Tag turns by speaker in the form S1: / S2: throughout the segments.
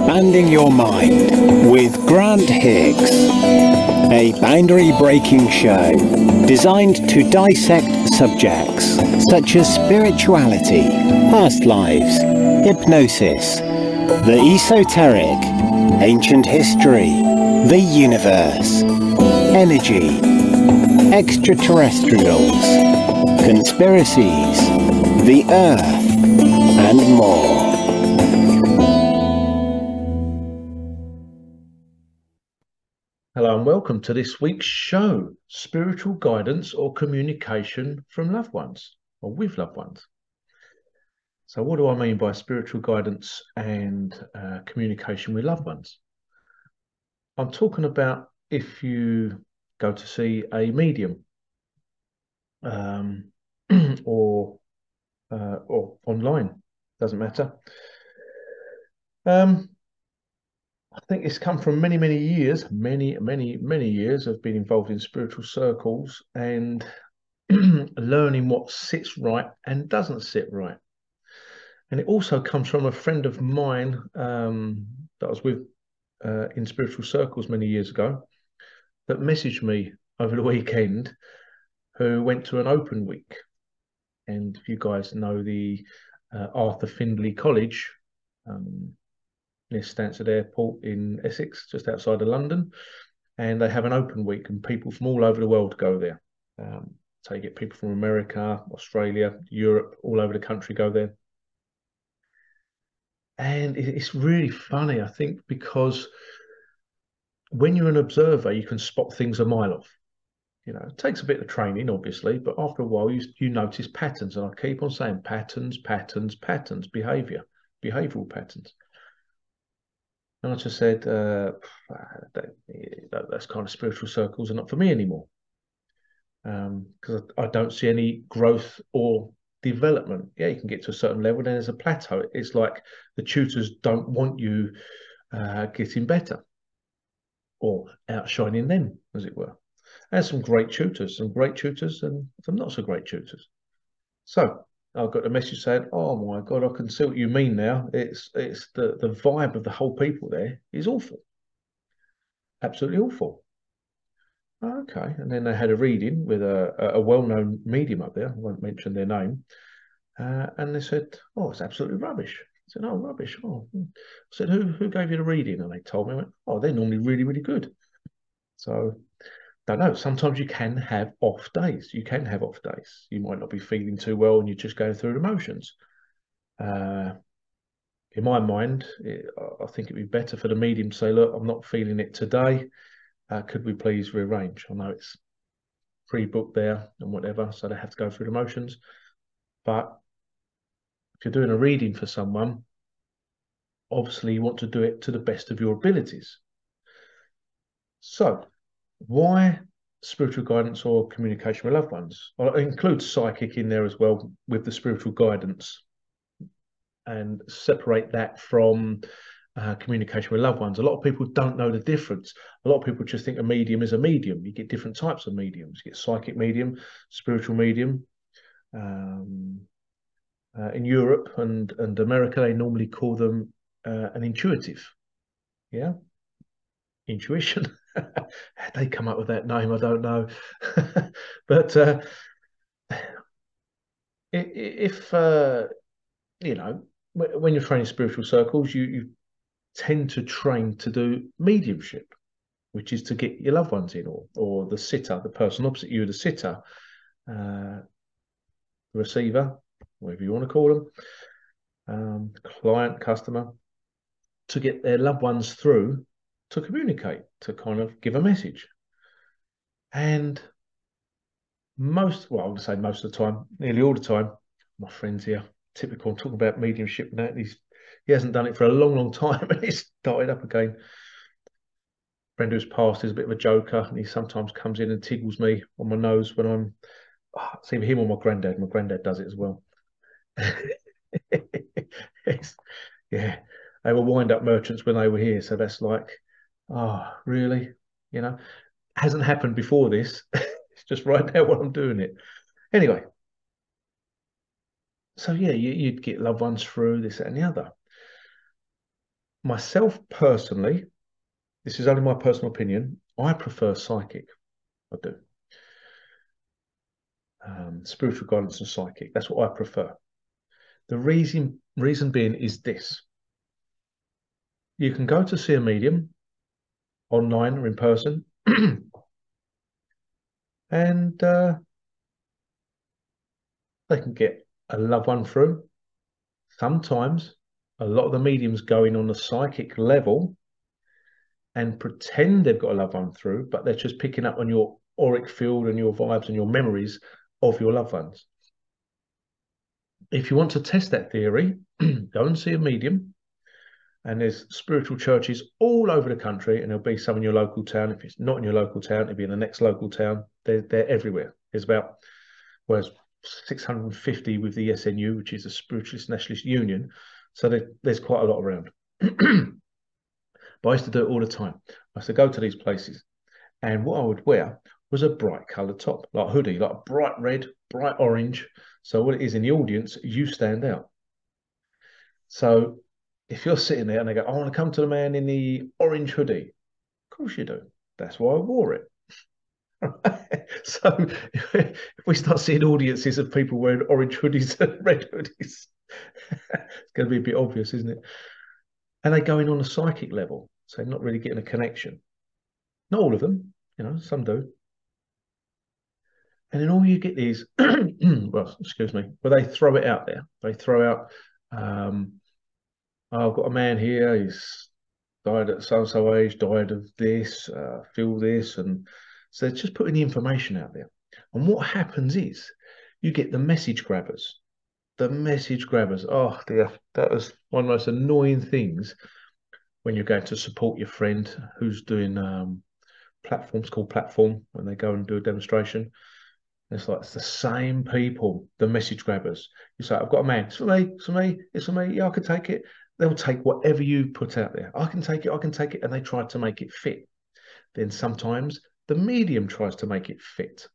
S1: Expanding Your Mind with Grant Hicks, a boundary breaking show designed to dissect subjects such as spirituality, past lives, hypnosis, the esoteric, ancient history, the universe, energy, extraterrestrials, conspiracies, the earth, and more.
S2: Welcome to this week's show Spiritual Guidance or Communication from Loved Ones or with Loved Ones. So, what do I mean by spiritual guidance and uh, communication with loved ones? I'm talking about if you go to see a medium um, or uh, or online, doesn't matter. Um, I think it's come from many, many years, many, many, many years of being involved in spiritual circles and learning what sits right and doesn't sit right. And it also comes from a friend of mine um, that was with uh, in spiritual circles many years ago that messaged me over the weekend who went to an open week. And if you guys know the uh, Arthur Findlay College, um, near Stansted Airport in Essex, just outside of London. And they have an open week, and people from all over the world go there. Um, so you get people from America, Australia, Europe, all over the country go there. And it's really funny, I think, because when you're an observer, you can spot things a mile off. You know, it takes a bit of training, obviously, but after a while, you, you notice patterns. And I keep on saying patterns, patterns, patterns, behavior, behavioral patterns. And I just said, uh, that, that's kind of spiritual circles are not for me anymore. Because um, I, I don't see any growth or development. Yeah, you can get to a certain level, then there's a plateau. It's like the tutors don't want you uh, getting better or outshining them, as it were. And some great tutors, some great tutors, and some not so great tutors. So I got a message saying, "Oh my God, I can see what you mean now. It's it's the the vibe of the whole people there is awful, absolutely awful." Okay, and then they had a reading with a a well-known medium up there. I won't mention their name, uh, and they said, "Oh, it's absolutely rubbish." I said, "Oh, rubbish." Oh, hmm. I said, "Who who gave you the reading?" And they told me, went, "Oh, they're normally really really good." So don't know. Sometimes you can have off days. You can have off days. You might not be feeling too well and you're just going through the motions. Uh, in my mind, it, I think it'd be better for the medium to say, look, I'm not feeling it today. Uh, could we please rearrange? I know it's pre-booked there and whatever, so they have to go through the motions. But if you're doing a reading for someone, obviously you want to do it to the best of your abilities. So why spiritual guidance or communication with loved ones? Well, it includes psychic in there as well with the spiritual guidance and separate that from uh, communication with loved ones. A lot of people don't know the difference. A lot of people just think a medium is a medium. You get different types of mediums. You get psychic medium, spiritual medium. Um, uh, in Europe and, and America, they normally call them uh, an intuitive. Yeah. Intuition. they come up with that name, I don't know. but uh, if uh, you know, when you're training spiritual circles, you, you tend to train to do mediumship, which is to get your loved ones in, or or the sitter, the person opposite you, the sitter, uh, receiver, whatever you want to call them, um, client, customer, to get their loved ones through to communicate, to kind of give a message. And most, well, I would say most of the time, nearly all the time, my friends here, typical, talking about mediumship now, he's, he hasn't done it for a long, long time and he's started up again. Friend who's passed is a bit of a joker and he sometimes comes in and tickles me on my nose when I'm, ah, oh, it's either him or my granddad. My granddad does it as well. yeah, they were wind up merchants when they were here. So that's like, oh, really? You know, hasn't happened before this. it's just right now while I'm doing it. Anyway, so yeah, you, would get loved ones through this and the other. myself personally, this is only my personal opinion, I prefer psychic. I do. Um, spiritual guidance and psychic. That's what I prefer. The reason reason being is this. You can go to see a medium online or in person, and uh, they can get a loved one through. Sometimes a lot of the mediums go in on a psychic level and pretend they've got a loved one through, but they're just picking up on your auric field and your vibes and your memories of your loved ones. If you want to test that theory, go and see a medium. And there's spiritual churches all over the country, and there'll be some in your local town. If it's not in your local town, it'll be in the next local town. They're, they're everywhere. There's about, whereas 650 with the SNU, which is the Spiritualist Nationalist Union. So there, there's quite a lot around. but I used to do it all the time. I used to go to these places, and what I would wear was a bright coloured top, like hoodie, like bright red, bright orange. So what it is in the audience, you stand out. So if you're sitting there and they go, I want to come to the man in the orange hoodie, of course you do. That's why I wore it. so if we start seeing audiences of people wearing orange hoodies and red hoodies, it's going to be a bit obvious, isn't it? And they go in on a psychic level, so not really getting a connection. Not all of them, you know, some do. And then all you get is, well, excuse me, but they throw it out there. They throw out, um, oh, I've got a man here, he's died at so so age, died of this, uh, feel this. And so just putting the information out there. And what happens is you get the message grabbers. The message grabbers. Oh, dear. That was one of the most annoying things when you're going to support your friend who's doing um, platforms called platform when they go and do a demonstration it's like it's the same people, the message grabbers. You say, I've got a man, it's for me, it's for me, it's for me, yeah, I can take it. They'll take whatever you put out there. I can take it, I can take it, and they try to make it fit. Then sometimes the medium tries to make it fit.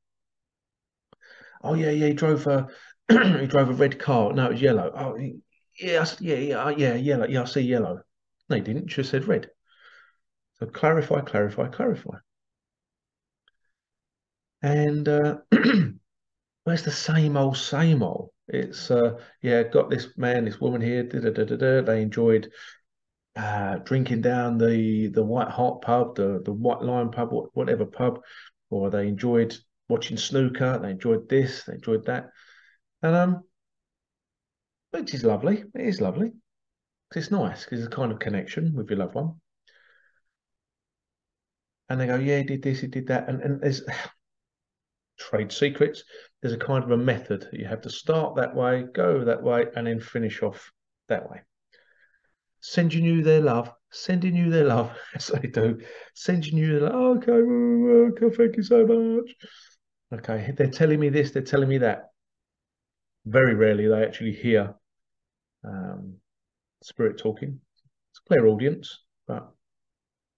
S2: Oh yeah, yeah, he drove a he drove a red car. No, it was yellow. Oh yeah, yeah, yeah, yeah, yellow. Yeah, I see yellow. No, he didn't. Just said red. So clarify, clarify, clarify. And uh, it's the same old, same old. It's uh, yeah, got this man, this woman here. Da, da, da, da, They enjoyed uh, drinking down the the White Hart pub, the the White Lion pub, whatever pub, or they enjoyed watching snooker. They enjoyed this, they enjoyed that, and um, which is lovely. It is lovely. It's nice because it's a kind of connection with your loved one. And they go, yeah, he did this, he did that, and and there's trade secrets. There's a kind of a method. You have to start that way, go that way, and then finish off that way. Sending you their love, sending you their love, as they do, sending you their love. Okay, okay, thank you so much. Okay, they're telling me this, they're telling me that. Very rarely they actually hear um, spirit talking. It's a clairaudience, but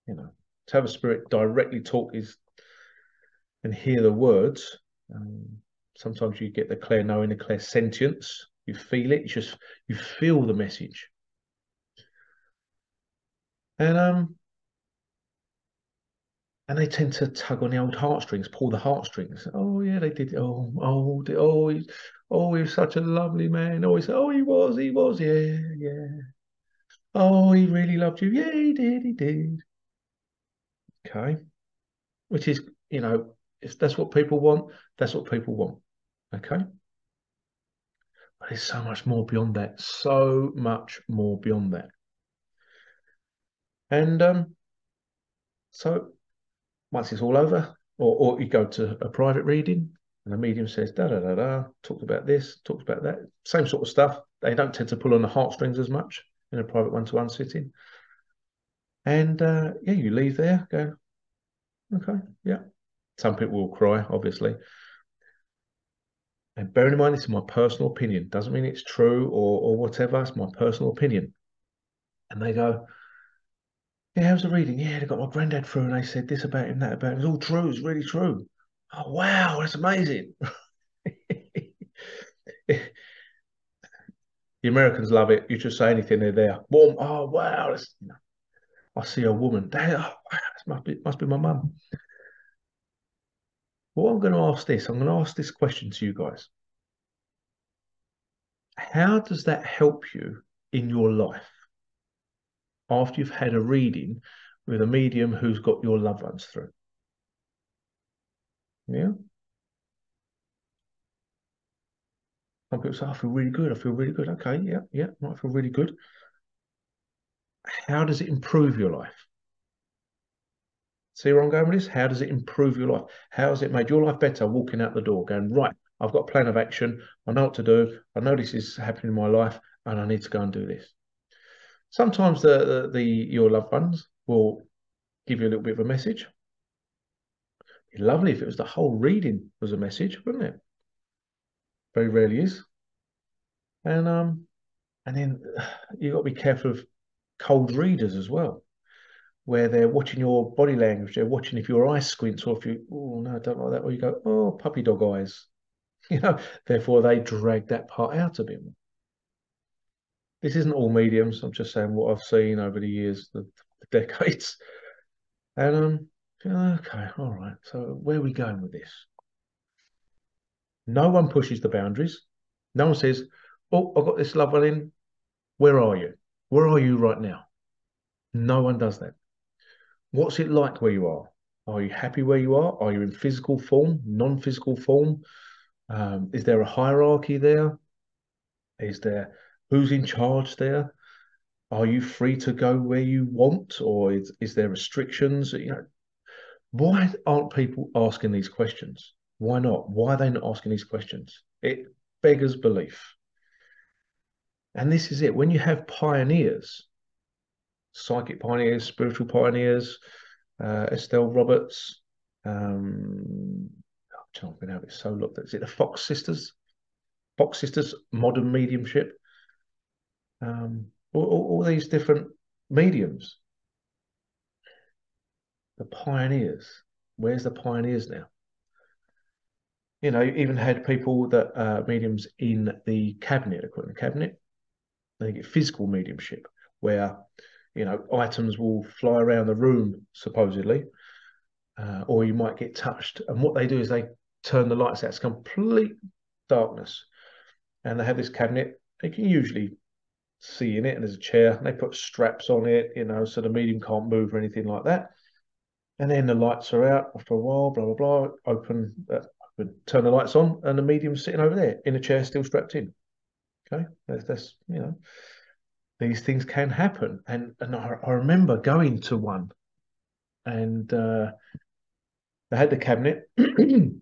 S2: you know, to have a spirit directly talk is and hear the words. Um, sometimes you get the clear knowing, the clairsentience. You feel it. Just you feel the message. And um, and they tend to tug on the old heartstrings, pull the heartstrings. Oh yeah, they did. Oh oh oh he, oh he was such a lovely man. Oh he oh he was, he was, yeah yeah. Oh he really loved you. Yeah he did, he did. Okay, which is you know if that's what people want, that's what people want. Okay. But there's so much more beyond that. So much more beyond that. And um, so once it's all over, or, or you go to a private reading and the medium says, da da da da, talked about this, talked about that, same sort of stuff. They don't tend to pull on the heartstrings as much in a private one to one sitting. And uh, yeah, you leave there, go, okay, yeah, some people will cry, obviously. And bearing in mind, this is my personal opinion. Doesn't mean it's true or, or whatever. It's my personal opinion. And they go, yeah, how's the reading? Yeah, they got my granddad through and they said this about him, that about him. It's all true. It's really true. Oh, wow. That's amazing. The Americans love it. You just say anything, they're there. Warm. Oh wow! You know, I see a woman. Damn, oh, must be must be my mum. Well, I'm going to ask this. I'm going to ask this question to you guys. How does that help you in your life after you've had a reading with a medium who's got your loved ones through? Yeah. Some people say, I feel really good. I feel really good. Okay, yeah, yeah, I feel really good. How does it improve your life? See where I'm going with this? How does it improve your life? How has it made your life better walking out the door, going, right, I've got a plan of action. I know what to do. I know this is happening in my life and I need to go and do this. Sometimes the, the, the your loved ones will give you a little bit of a message. It'd be lovely if it was the whole reading was a message, wouldn't it? Very rarely is. And um, and then you've got to be careful of cold readers as well, where they're watching your body language, they're watching if your eyes squint or if you, oh no, I don't like that, or you go, oh, puppy dog eyes. You know, therefore they drag that part out a bit more. This isn't all mediums. I'm just saying what I've seen over the years, the, the decades. And um, okay, all right. So where are we going with this? No one pushes the boundaries. No one says, "Oh, I've got this loved one in. Where are you? Where are you right now?" No one does that. What's it like where you are? Are you happy where you are? Are you in physical form, non-physical form? Um, is there a hierarchy there? Is there who's in charge there? Are you free to go where you want, or is, is there restrictions? You know, why aren't people asking these questions? Why not? Why are they not asking these questions? It beggars belief. And this is it. When you have pioneers, psychic pioneers, spiritual pioneers, uh, Estelle Roberts, um, jumping out. It's so looked at. Is it the Fox Sisters? Fox Sisters, modern mediumship. Um, all, all, these different mediums. The pioneers. Where's the pioneers now? You know, you even had people that uh, mediums in the cabinet, equipment cabinet. They get physical mediumship, where you know items will fly around the room supposedly, uh, or you might get touched. And what they do is they turn the lights out. It's complete darkness. And they have this cabinet. They can usually see in it, and there's a chair. And they put straps on it, you know, so the medium can't move or anything like that. And then the lights are out after a while, blah, blah, blah. Open, uh, turn the lights on, and the medium's sitting over there in a chair, still strapped in. Okay, that's, that's you know, these things can happen. And and I, I remember going to one, and uh, they had the cabinet, and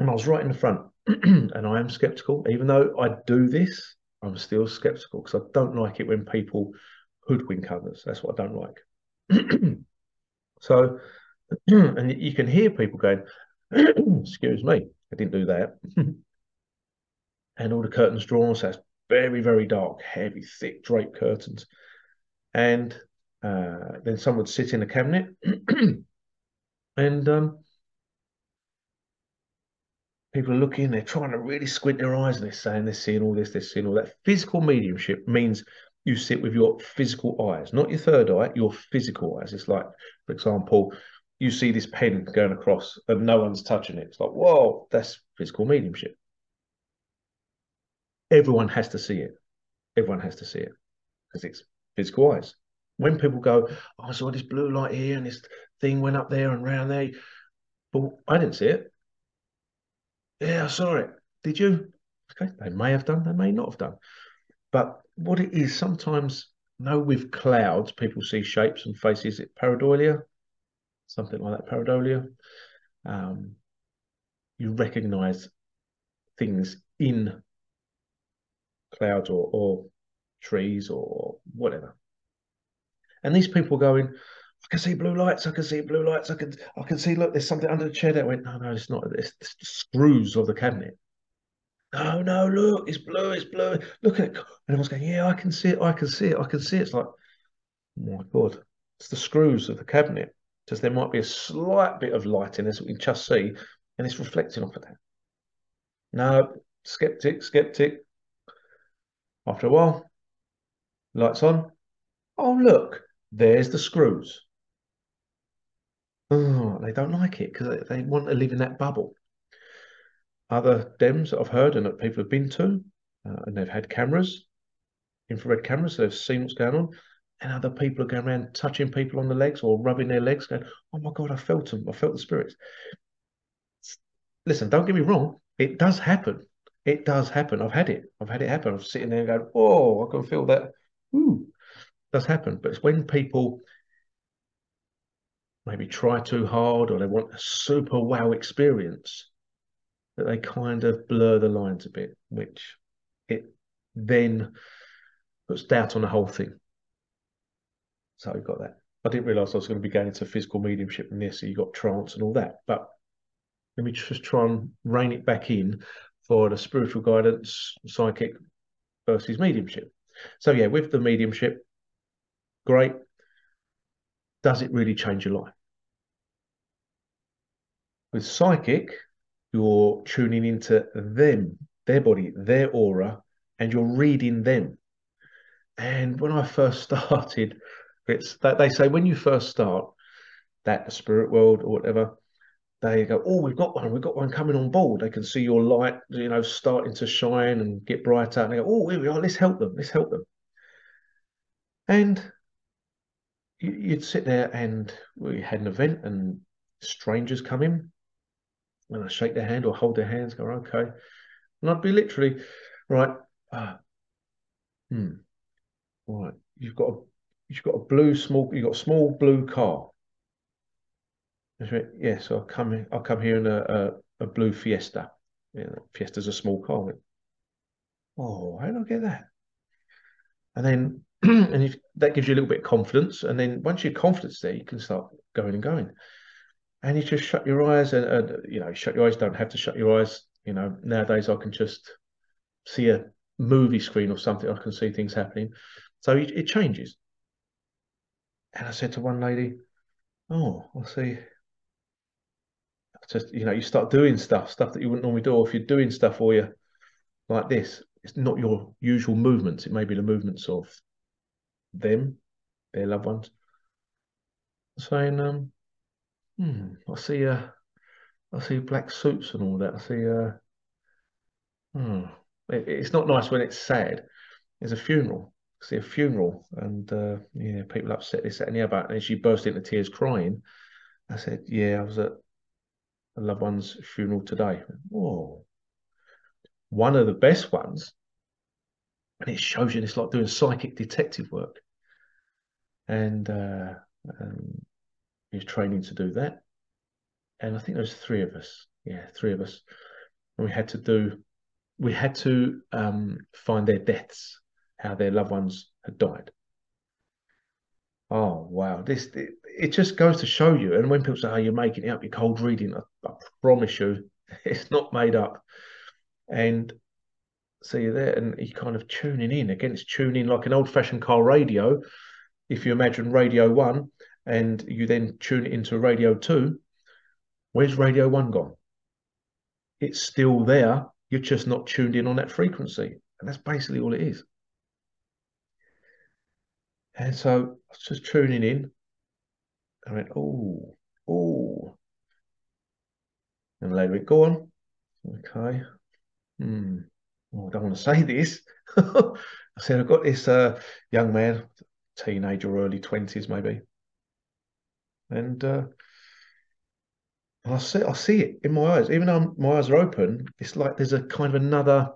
S2: I was right in the front. and I am skeptical, even though I do this, I'm still skeptical because I don't like it when people hoodwink others. That's what I don't like. so, and you can hear people going, "Excuse me, I didn't do that," and all the curtains drawn, so very, very dark, heavy, thick draped curtains, and uh, then someone would sit in a cabinet, and um, people are looking, they're trying to really squint their eyes and they're saying they're seeing all this, they're seeing all that. Physical mediumship means you sit with your physical eyes, not your third eye, your physical eyes. It's like, for example, you see this pen going across and no one's touching it. It's like, whoa, that's physical mediumship. Everyone has to see it. Everyone has to see it because it's physical eyes. When people go, oh, I saw this blue light here and this thing went up there and round there, but I didn't see it. Yeah, I saw it. Did you? Okay, they may have done, they may not have done. But what it is, sometimes, no, with clouds, people see shapes and faces. It pareidolia, something like that, pareidolia. Um, you recognize things in clouds or, or trees or whatever. And these people going, I can see blue lights. I can see blue lights. I can I can see. Look, there's something under the chair. That went. No, no, it's not. It's, it's the screws of the cabinet. No, no, look, it's blue. It's blue. Look at it. And everyone's going, yeah, I can see it. I can see it. I can see it. It's like, oh my god, it's the screws of the cabinet. Because there might be a slight bit of light in this we can just see, and it's reflecting off of that. No, skeptic, skeptic. After a while, lights on. Oh, look, there's the screws. Oh, they don't like it because they, they want to live in that bubble. Other DEMs that I've heard and that people have been to, uh, and they've had cameras, infrared cameras, so they've seen what's going on. And other people are going around touching people on the legs or rubbing their legs, going, Oh my God, I felt them. I felt the spirits. Listen, don't get me wrong. It does happen. It does happen. I've had it. I've had it happen. I'm sitting there going, Oh, I can feel that. Ooh, does happen. But it's when people maybe try too hard or they want a super wow experience that they kind of blur the lines a bit, which it then puts doubt on the whole thing. So we've got that. I didn't realize I was going to be going into physical mediumship and this, so you got trance and all that. But let me just try and rein it back in for the spiritual guidance, psychic versus mediumship. So yeah, with the mediumship, great. Does it really change your life? With psychic, you're tuning into them, their body, their aura, and you're reading them. And when I first started, it's that they say when you first start that spirit world or whatever, they go, "Oh, we've got one. We've got one coming on board." They can see your light, you know, starting to shine and get brighter. And they go, "Oh, here we are. Let's help them. Let's help them." And you'd sit there, and we had an event, and strangers come in, and I shake their hand or hold their hands, go, "Okay," and I'd be literally, right, uh, hmm, right. You've got a, you've got a blue small, you've got a small blue car Yes, I'll come. I'll come here in a, a, a blue Fiesta. Yeah, Fiesta's a small car. Went, oh, how did I get that? And then, and if, that gives you a little bit of confidence. And then once your confidence there, you can start going and going. And you just shut your eyes, and, and you know, shut your eyes. Don't have to shut your eyes. You know, nowadays I can just see a movie screen or something. I can see things happening. So it, it changes. And I said to one lady, "Oh, I'll see." Just you know you start doing stuff stuff that you wouldn't normally do or if you're doing stuff or you like this it's not your usual movements. It may be the movements of them their loved ones saying um hmm, i see uh i see black suits and all that. I see uh hmm. It, it's not nice when it's sad. There's a funeral. I see a funeral and uh yeah people upset this that and the other. And she burst into tears crying. I said yeah i was at a loved one's funeral today. Whoa. One of the best ones, and it shows you it's like doing psychic detective work. And uh, um, he was training to do that. And I think there was three of us. Yeah, three of us. And we had to do, we had to um, find their deaths, how their loved ones had died. Oh wow! This it, it, just goes to show you. And when people say, "Oh, you're making it up," you're cold reading. I, I promise you, it's not made up. And so you're there, and you're kind of tuning in. Again, it's tuning like an old-fashioned car radio. If you imagine Radio One, and you then tune it into Radio Two, where's Radio One gone? It's still there. You're just not tuned in on that frequency, and that's basically all it is. And so I was just tuning in. I went, oh, oh. And later went, go on. Okay. Hmm. Oh, I don't want to say this. I said, I've got this uh, young man, teenager, early 20s maybe. And uh, I see, I see it in my eyes. Even though my eyes are open, it's like there's a kind of another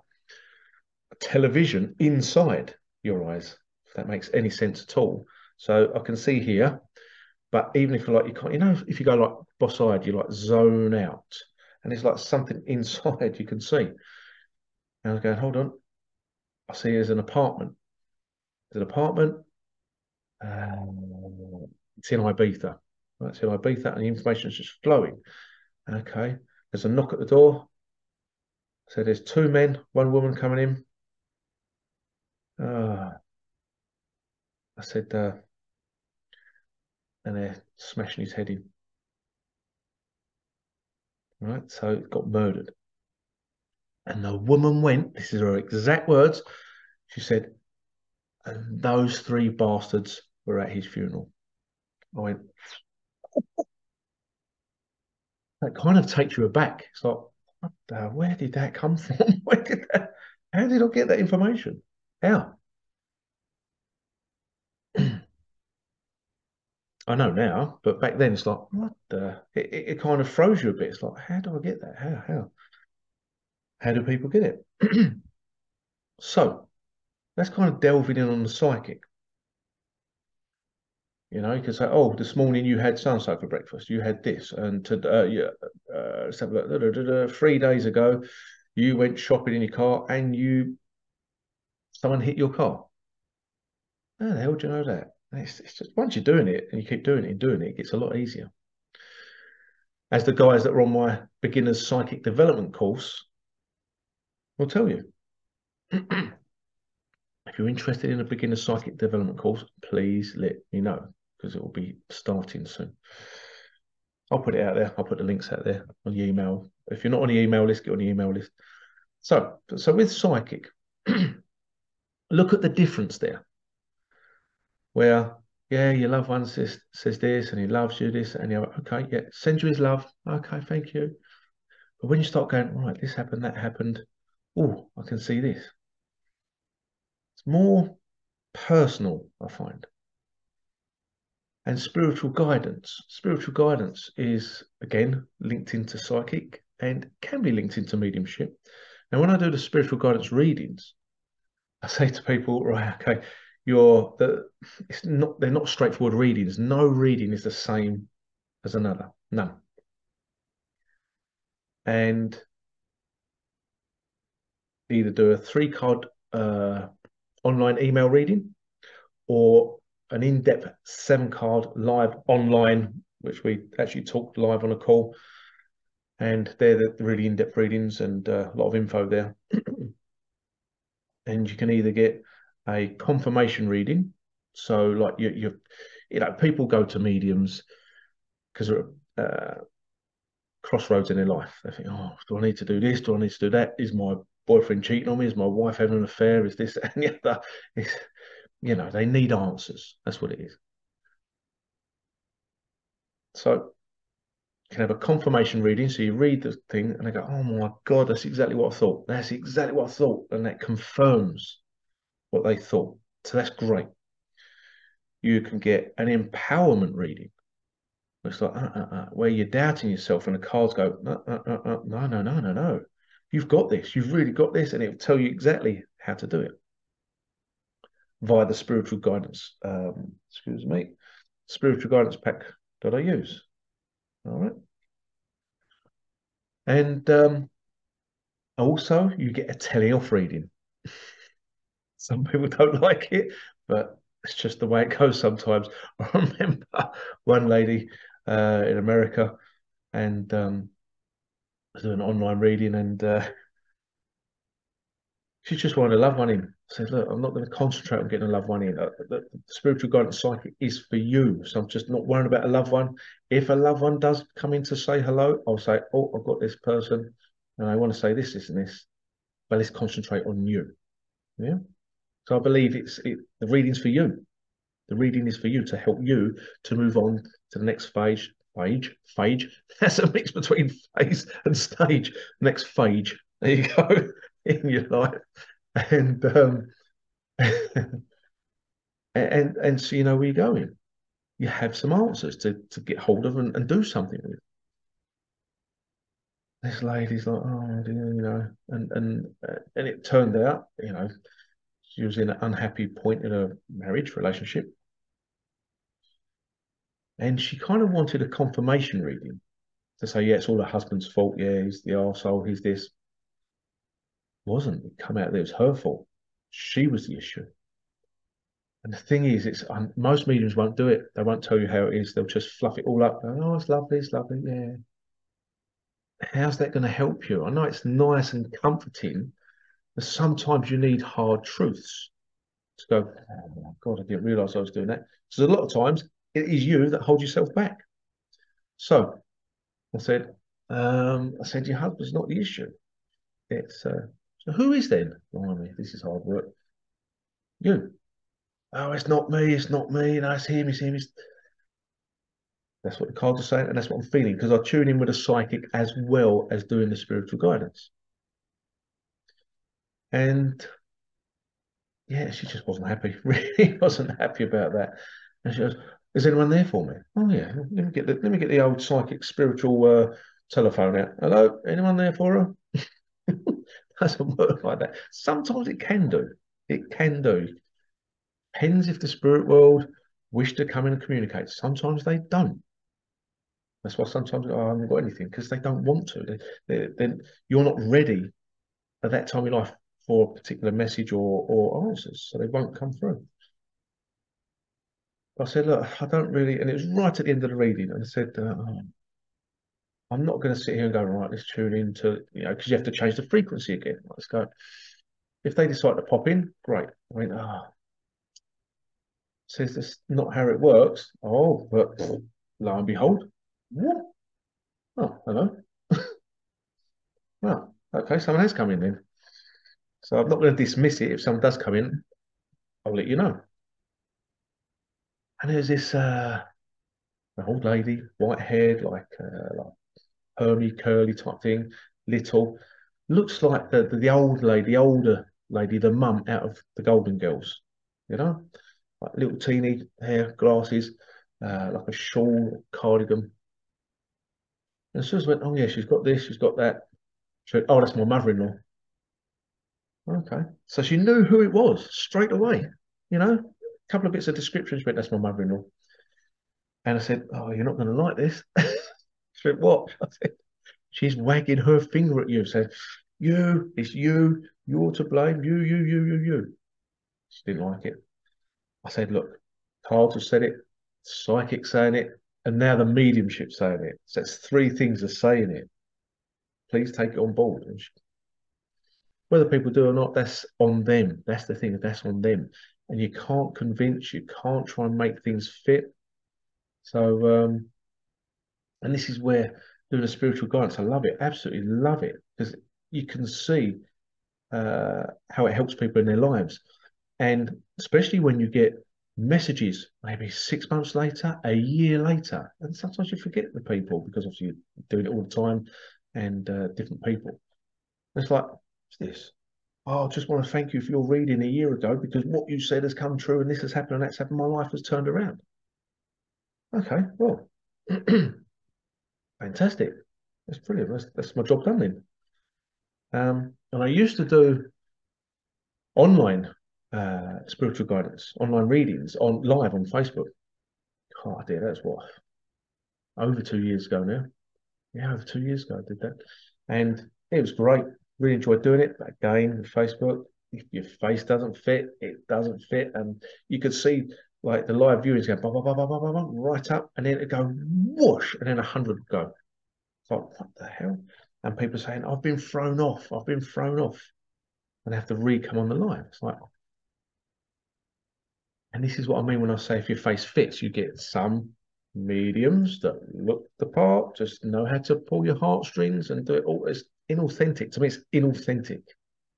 S2: television inside your eyes that makes any sense at all. So I can see here, but even if you're like, you can't, you know, if you go like boss-eyed, you like zone out, and it's like something inside you can see. And I was going, hold on, I see there's an apartment. There's an apartment. Um, it's in Ibiza. Right, it's in Ibiza, and the information is just flowing. Okay, there's a knock at the door. So there's two men, one woman coming in. Ah, I said, uh, and they're smashing his head in. Right, so it got murdered. And the woman went, this is her exact words, She said, and those three bastards were at his funeral. I went, that kind of takes you aback. It's like, the, where did that come from? Where did that, how did I get that information? How? I know now, but back then it's like, what the? It, it, it, kind of froze you a bit. It's like, how do I get that? How? How? How do people get it? so that's kind of delving in on the psychic. You know, you can say, oh, this morning you had so for breakfast. You had this, and to uh, yeah, uh, three days ago, you went shopping in your car and you someone hit your car. How the hell do you know that? It's, it's just once you're doing it and you keep doing it and doing it, it gets a lot easier. As the guys that were on my beginner's psychic development course will tell you. if you're interested in a beginner psychic development course, please let me know because it will be starting soon. I'll put it out there. I'll put the links out there on the email. If you're not on the email list, get on the email list. So, so with psychic, look at the difference there. Where, yeah, your loved one says, says this and he loves you this, and you're okay, yeah, send you his love. Okay, thank you. But when you start going, right, this happened, that happened, oh, I can see this. It's more personal, I find. And spiritual guidance. Spiritual guidance is, again, linked into psychic and can be linked into mediumship. Now, when I do the spiritual guidance readings, I say to people, right, okay, you're the it's not they're not straightforward readings. No reading is the same as another. None. And either do a three card uh, online email reading or an in-depth seven card live online which we actually talked live on a call and they're the really in-depth readings and uh, a lot of info there and you can either get a confirmation reading so like you you you know people go to mediums because they're uh, crossroads in their life they think oh do i need to do this do i need to do that is my boyfriend cheating on me? Is my wife having an affair? Is this and the other? It's, you know, they need answers. That's what it is. So you can have a confirmation reading. So you read the thing and they go, oh my God, that's exactly what I thought. That's exactly what I thought. And that confirms what they thought. So that's great. You can get an empowerment reading. It's like, uh, uh, uh, where you're doubting yourself and the cards go, no, no, no, no, no, no you've got this, you've really got this, and it will tell you exactly how to do it via the spiritual guidance, um, excuse me, spiritual guidance pack that I use. All right. And um, also, you get a telling off reading. Some people don't like it, but it's just the way it goes sometimes. I remember one lady uh, in America, and um, doing online reading, and uh, she just wanted a loved one in. I said, look, I'm not going to concentrate on getting a loved one in. Uh, the, the, spiritual guidance psychic is for you. So I'm just not worrying about a loved one. If a loved one does come in to say hello, I'll say, oh, I've got this person and I want to say this, this, and this. But let's concentrate on you. Yeah. So I believe it's it, the reading's for you. The reading is for you to help you to move on to the next phase, phage, phage. That's a mix between phase and stage. Next phage. There you go in your life, and um, and and so you know where you're going. You have some answers to to get hold of and, and do something with. This lady's like, oh you know, and and uh, and it turned out, you know, she was in an unhappy point in a marriage relationship and she kind of wanted a confirmation reading to say, yeah, it's all her husband's fault. Yeah, he's the arsehole. He's this. It wasn't. It come out that it was her fault. She was the issue. And the thing is, it's um, most mediums won't do it. They won't tell you how it is. They'll just fluff it all up. Oh, it's lovely. It's lovely. Yeah. How's that going to help you? I know it's nice and comforting, sometimes you need hard truths to go, oh, God, I didn't realize I was doing that. So a lot of times it is you that holds yourself back. So I said, um, I said, your husband's not the issue. It's uh, so who is then? Blimey, this is hard work. You. Oh, it's not me, it's not me, no, it's him, it's him. It's... That's what the cards are saying, and that's what I'm feeling because I tune in with a psychic as well as doing the spiritual guidance. And yeah, she just wasn't happy. Really wasn't happy about that. And she goes, "Is anyone there for me?" Oh yeah, let me get the let me get the old psychic spiritual uh, telephone out. Hello, anyone there for her? Doesn't work like that. Sometimes it can do. It can do. Depends if the spirit world wish to come in and communicate. Sometimes they don't. That's why sometimes oh, I haven't got anything because they don't want to. They, they, then you're not ready at that time in life for a particular message or, or answers, so they won't come through. I said, look, I don't really, and it was right at the end of the reading, and I said, uh, I'm not going to sit here and go, right, let's tune in to, you know, because you have to change the frequency again. Let's go. If they decide to pop in, great. I mean, ah, oh, says that's not how it works. Oh, but lo and behold, what? Oh, hello. well, okay, someone has come in then. So I'm not going to dismiss it. If someone does come in, I'll let you know. And there's this uh, old lady, white haired, like uh, like permy, curly type thing, little. Looks like the, the, the old lady, the older lady, the mum out of the Golden Girls, you know, like little teeny hair, glasses, uh, like a shawl, cardigan. And as soon as I went, oh yeah, she's got this, she's got that. She went, oh, that's my mother-in-law. Okay. So she knew who it was straight away. You know, a couple of bits of description. She went, that's my mother-in-law. And I said, oh, you're not going to like this. she went, what? I said, she's wagging her finger at you. Said, you, it's you. You're to blame. You, you, you, you, you. She didn't like it. I said, look, Carl just said it, psychic saying it, and now the mediumship saying it. So it's three things are saying it. Please take it on board. And she, whether people do or not, that's on them. That's the thing, that's on them. And you can't convince, you can't try and make things fit. So, um, and this is where doing a spiritual guidance, I love it, absolutely love it, because you can see uh, how it helps people in their lives. And especially when you get messages maybe six months later, a year later, and sometimes you forget the people because obviously you're doing it all the time and uh, different people. It's like, this? Oh, I just want to thank you for your reading a year ago because what you said has come true and this has happened and that's happened. My life has turned around. Okay, well, fantastic. That's brilliant. That's, that's my job done then. Um, and I used to do online uh, spiritual guidance, online readings on live on Facebook. Oh dear, that's what over two years ago now. Yeah, over two years ago I did that, and it was great really enjoyed doing it. But again, with Facebook, if your face doesn't fit, it doesn't fit. And you could see like the live viewings go bah, bah, bah, bah, bah, bah, right up and then it go whoosh and then a hundred would go. It's like, what the hell? And people saying, I've been thrown off, I've been thrown off. And have to re-come on the live. It's like and this is what I mean when I say if your face fits, you get some mediums that look the part, just know how to pull your heartstrings and do it all. It's inauthentic. To me, it's inauthentic.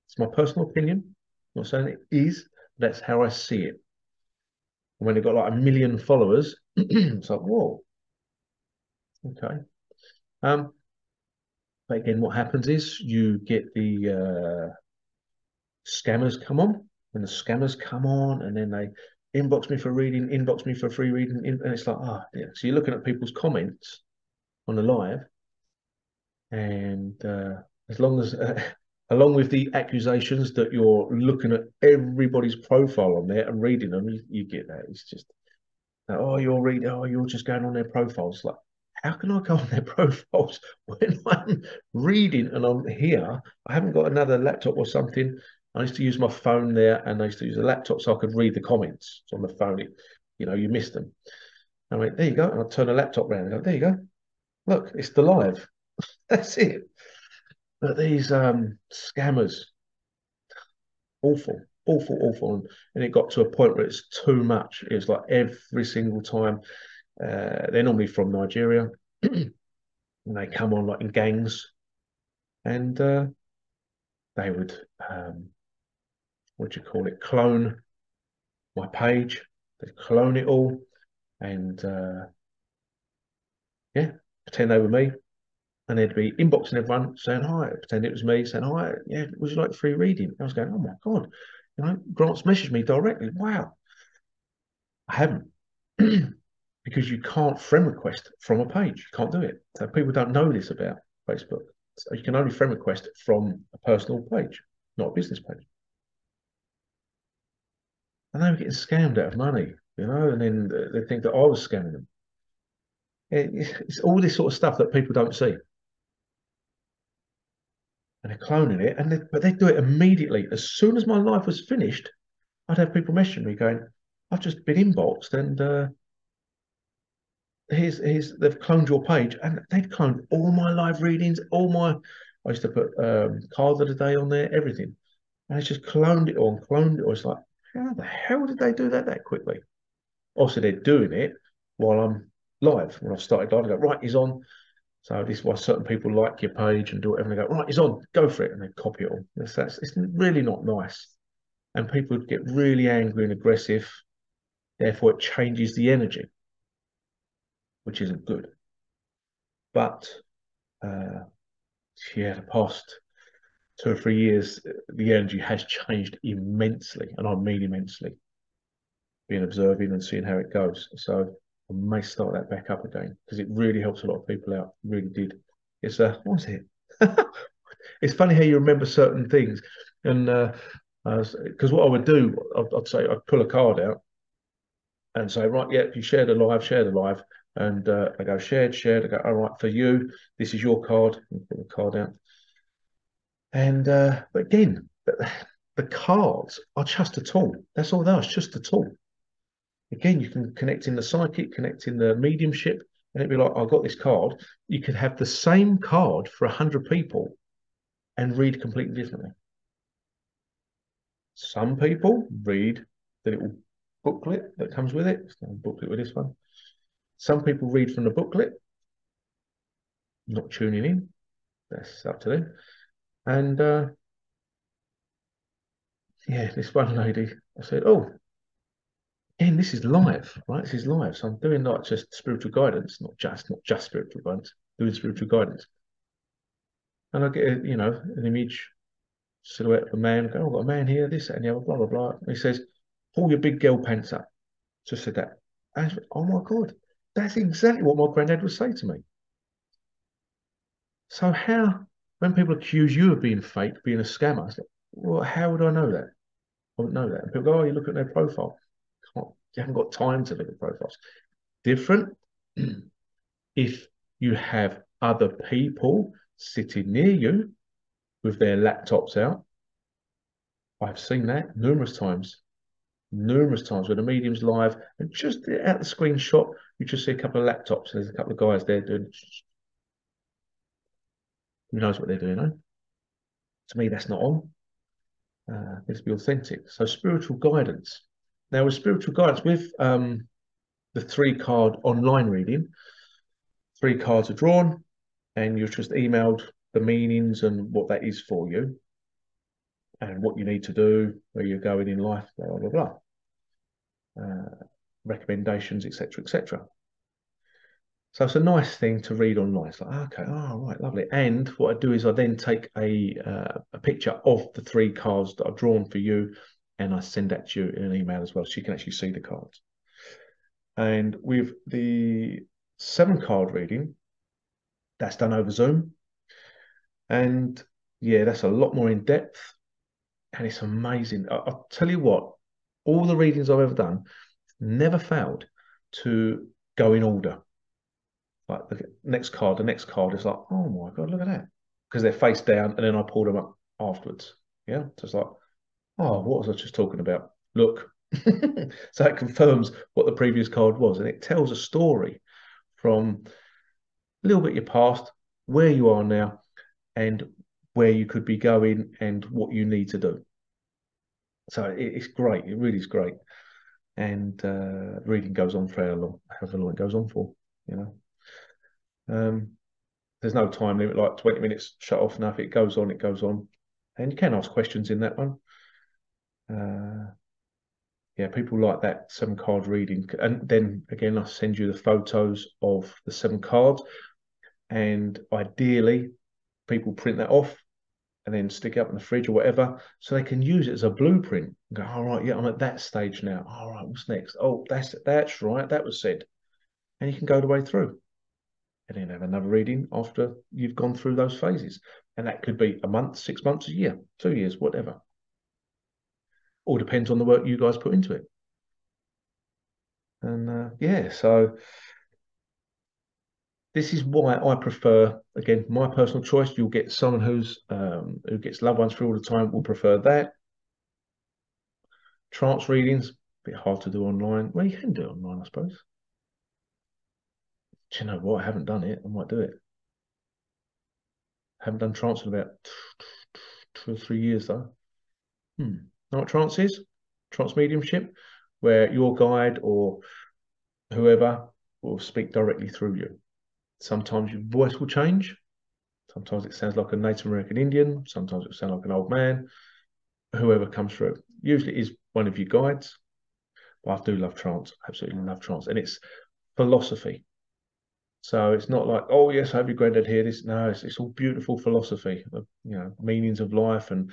S2: It's my personal opinion. I'm not saying it is. That's how I see it. And when you've got like a million followers, it's like, whoa. Okay. Um, but again, what happens is you get the uh, scammers come on, and the scammers come on, and then they inbox me for reading, inbox me for free reading, and it's like, ah, oh, yeah. So you're looking at people's comments on the live, and uh, as long as, uh, along with the accusations that you're looking at everybody's profile on there and reading them, you, you get that. It's just, oh, you're reading, oh, you're just going on their profiles. Like, how can I go on their profiles when I'm reading and I'm here? I haven't got another laptop or something. I used to use my phone there and I used to use a laptop so I could read the comments on the phone. It, you know, you missed them. I went, there you go. And I turn the laptop around and go, there you go. Look, it's the live. That's it. But these um, scammers, awful, awful, awful. And, it got to a point where it's too much. It was like every single time. Uh, they're normally from Nigeria. and they come on like in gangs. And uh, they would, um, what do you call it, clone my page, they'd clone it all, and uh, yeah, pretend they were me, and they'd be inboxing everyone saying hi, pretend it was me, saying hi, yeah, would you like free reading? I was going, oh my god, you know, Grant's messaged me directly. Wow, I haven't. because you can't friend request from a page. You can't do it. So people don't know this about Facebook. So you can only friend request from a personal page, not a business page. And they were getting scammed out of money, you know, and then they think that I was scamming them. It's all this sort of stuff that people don't see. And they're cloning it, and they, but they do it immediately. As soon as my life was finished, I'd have people messaging me going, I've just been inboxed and uh, here's here's they've cloned your page and they've cloned all my live readings, all my I used to put um, card of the day on there, everything, and it's just cloned it all, cloned it all. It's like, how the hell did they do that that quickly? Also, they're doing it while I'm live. When I've started live, go right, he's on. So this is why certain people like your page and do whatever. And they go right, it's on, go for it, and they copy it all. It's, that's it's really not nice, and people get really angry and aggressive. Therefore, it changes the energy which isn't good. But uh, yeah, the past two or three years, the energy has changed immensely, and I mean immensely. Being observing and seeing how it goes. So I may start that back up again because it really helps a lot of people out. really did. It's a uh, what was it? it's funny how you remember certain things, and because uh, what I would do, I'd, I'd, say I'd pull a card out and say, right, yeah, you shared a live, share a live, and uh, I go shared, shared. I go, all right, for you, this is your card. Put the card out. And uh, but again, the cards are just a tool. That's all they are. It's just a tool. Again, you can connect in the psychic, connect in the mediumship, and it'd be like, I've got this card. You could have the same card for a hundred people and read completely differently. Some people read the little booklet that comes with it. It's a booklet with this one. Some people read from the booklet, not tuning in. That's up to them. And uh, yeah, this one lady, I said, oh, and this is live, right? This is live. So I'm doing not just spiritual guidance, not just not just spiritual guidance, doing spiritual guidance. And I get, a, you know, an image, silhouette of a man. Go, oh, I've got a man here, this and the other, blah, blah, blah. And he says, pull your big girl pants up. Just said that. I said, oh my God. That's exactly what my granddad would say to me. So how, when people accuse you of being fake, being a scammer, I say, well, how would I know that? I wouldn't know that. And people go, oh, you look at their profile. You haven't got time to look at profiles. Different if you have other people sitting near you with their laptops out. I've seen that numerous times numerous times where the medium's live and just at the screenshot, you just see a couple of laptops. There's a couple of guys there doing. Who knows what they're doing? Eh? To me, that's not on. Uh, it's be authentic. So spiritual guidance. Now, with spiritual guidance, with um, the three card online reading, three cards are drawn, and you've just emailed the meanings and what that is for you and what you need to do, where you're going in life, blah, blah, blah. Uh, recommendations, etc., etc. So it's a nice thing to read online. It's like, okay, oh, right, lovely. And what I do is I then take a, uh, a picture of the three cards that I've drawn for you and I send that to you in an email as well so you can actually see the cards. And with the seven card reading, that's done over Zoom. And yeah, that's a lot more in depth and it's amazing. I, will tell you what, all the readings I've ever done never failed to go in order. Like the next card, the next card is like, oh my god, look at that, because they're face down, and then I pull them up afterwards. Yeah, so it's like, oh, what was I just talking about? Look, so it confirms what the previous card was, and it tells a story from a little bit your past, where you are now, and where you could be going and what you need to do. So it, it's great. It really is great. And uh, reading goes on for how long, however long it goes on for, you know. Um, there's no time limit, like 20 minutes shut off. If it goes on, it goes on. And you can ask questions in that one. Uh, yeah, people like that seven card reading. And then again, I'll send you the photos of the seven cards. And ideally, people print that off and then stick it up in the fridge or whatever, so they can use it as a blueprint. go, all right, yeah, I'm at that stage now. All right, what's next? Oh, that's that's right, that was said, and you can go the way through, and then have another reading after you've gone through those phases, and that could be a month, six months, a year, two years, whatever. All depends on the work you guys put into it. And uh, yeah, so this is why I prefer, again, my personal choice. You'll get someone who's um, who gets loved ones for all the time will prefer that. Trance readings, a bit hard to do online. Well, you can do online, I suppose. Do you know what? I haven't done it. I might do it. Haven't done trance in about two or three years though. Hmm. Know what trance is? Trance mediumship, where your guide or whoever will speak directly through you. Sometimes your voice will change. Sometimes it sounds like a Native American Indian. Sometimes it sounds like an old man. Whoever comes through. Usually is one of your guides. But I do love trance. Absolutely love trance. And it's philosophy. So it's not like, oh yes, I have your granddad here. This no, it's, it's all beautiful philosophy you know meanings of life, and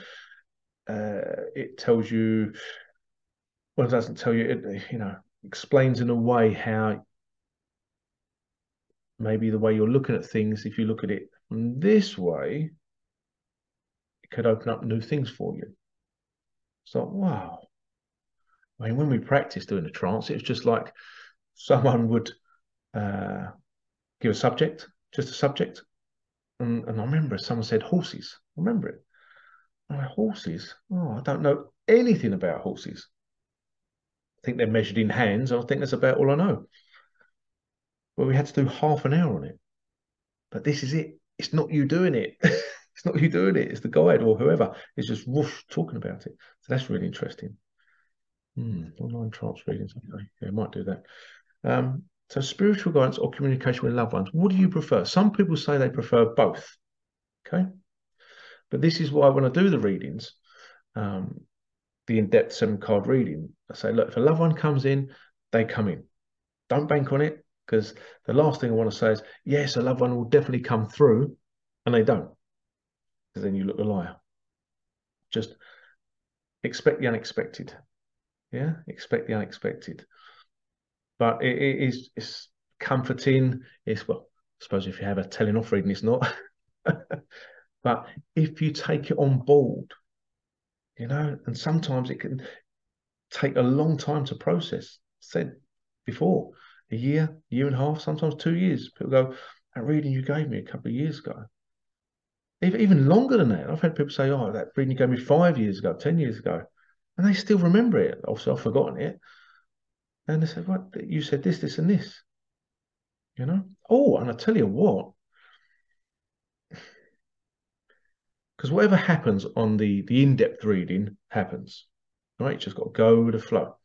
S2: uh, it tells you. Well, it doesn't tell you. It you know explains in a way how maybe the way you're looking at things, if you look at it this way, it could open up new things for you. So, wow. I mean, when we practice doing a trance, it's just like someone would uh, give a subject, just a subject. And, and I remember someone said horses. I remember it. I'm horses? Oh, I don't know anything about horses. I think they're measured in hands. I think that's about all I know. Well, we had to do half an hour on it. But this is it. It's not you doing it. it's not you doing it. It's the guide or whoever is just whoosh talking about it. So that's really interesting. Hmm, online trance readings. Okay. Yeah, I might do that. Um, so spiritual guidance or communication with loved ones. What do you prefer? Some people say they prefer both. Okay. But this is why when I do the readings, um, the in-depth seven card reading, I say, look, if a loved one comes in, they come in. Don't bank on it. Because the last thing I want to say is, yes, a loved one will definitely come through, and they don't. Because then you look a liar. Just expect the unexpected. Yeah, expect the unexpected. But it, it is it's comforting. It's well, I suppose if you have a telling off reading, it's not. but if you take it on board, you know, and sometimes it can take a long time to process. Said before, a year, year and a half, sometimes two years. People go, that reading you gave me a couple of years ago. Even, longer than that. I've had people say, oh, that reading you gave me five years ago, 10 years ago. And they still remember it. Also, I've forgotten it. And they said, what? You said this, this, and this. You know? Oh, and I tell you what, because whatever happens on the the in-depth reading happens right just got to go with the flow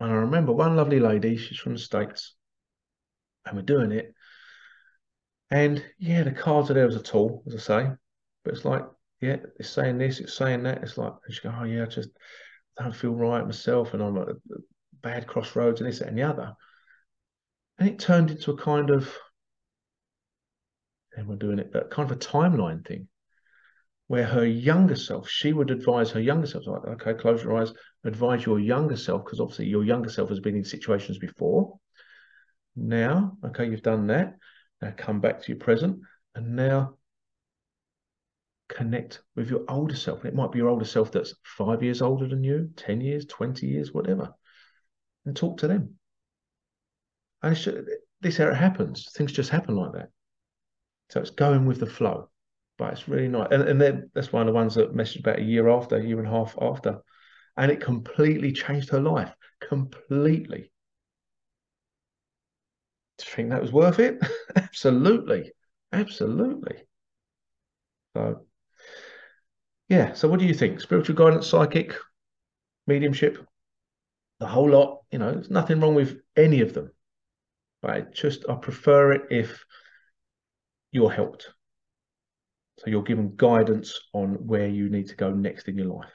S2: and I remember one lovely lady, she's from the States, and we're doing it. And yeah, the cards are there as a tool, as I say, but it's like, yeah, it's saying this, it's saying that. It's like, and she go, oh yeah, I just don't feel right myself, and I'm at a bad crossroads, and this, and the other. And it turned into a kind of, and we're doing it, kind of a timeline thing where her younger self, she would advise her younger self, like, okay, close your eyes, advise your younger self, because obviously your younger self has been in situations before. Now, okay, you've done that. Now come back to your present and now connect with your older self. And It might be your older self that's five years older than you, 10 years, 20 years, whatever, and talk to them. And this how it happens. Things just happen like that. So it's going with the flow but it's really nice. And, and then that's one of the ones that messaged about a year after, a year and a half after. And it completely changed her life. Completely. Do you think that was worth it? Absolutely. Absolutely. So, yeah. So, what do you think? Spiritual guidance, psychic, mediumship, the whole lot. You know, there's nothing wrong with any of them. But I just, I prefer it if you're helped. So you're given guidance on where you need to go next in your life.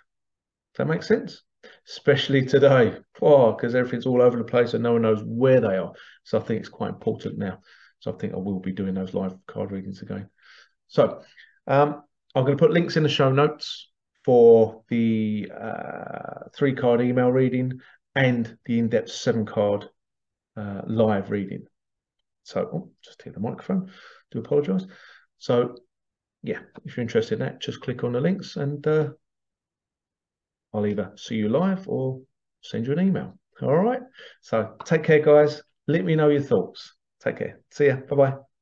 S2: Does that make sense? especially today. Oh, because everything's all over the place and no one knows where they are. So I think it's quite important now. So I think I will be doing those live card readings again. So um, I'm going to put links in the show notes for the uh, three card email reading and the in depth seven card uh, live reading. So, oh, just hit the microphone. Do apologize. So, yeah, if you're interested in that, just click on the links and uh, I'll either see you live or send you an email. All right. So, take care, guys. Let me know your thoughts. Take care. See ya. Bye bye.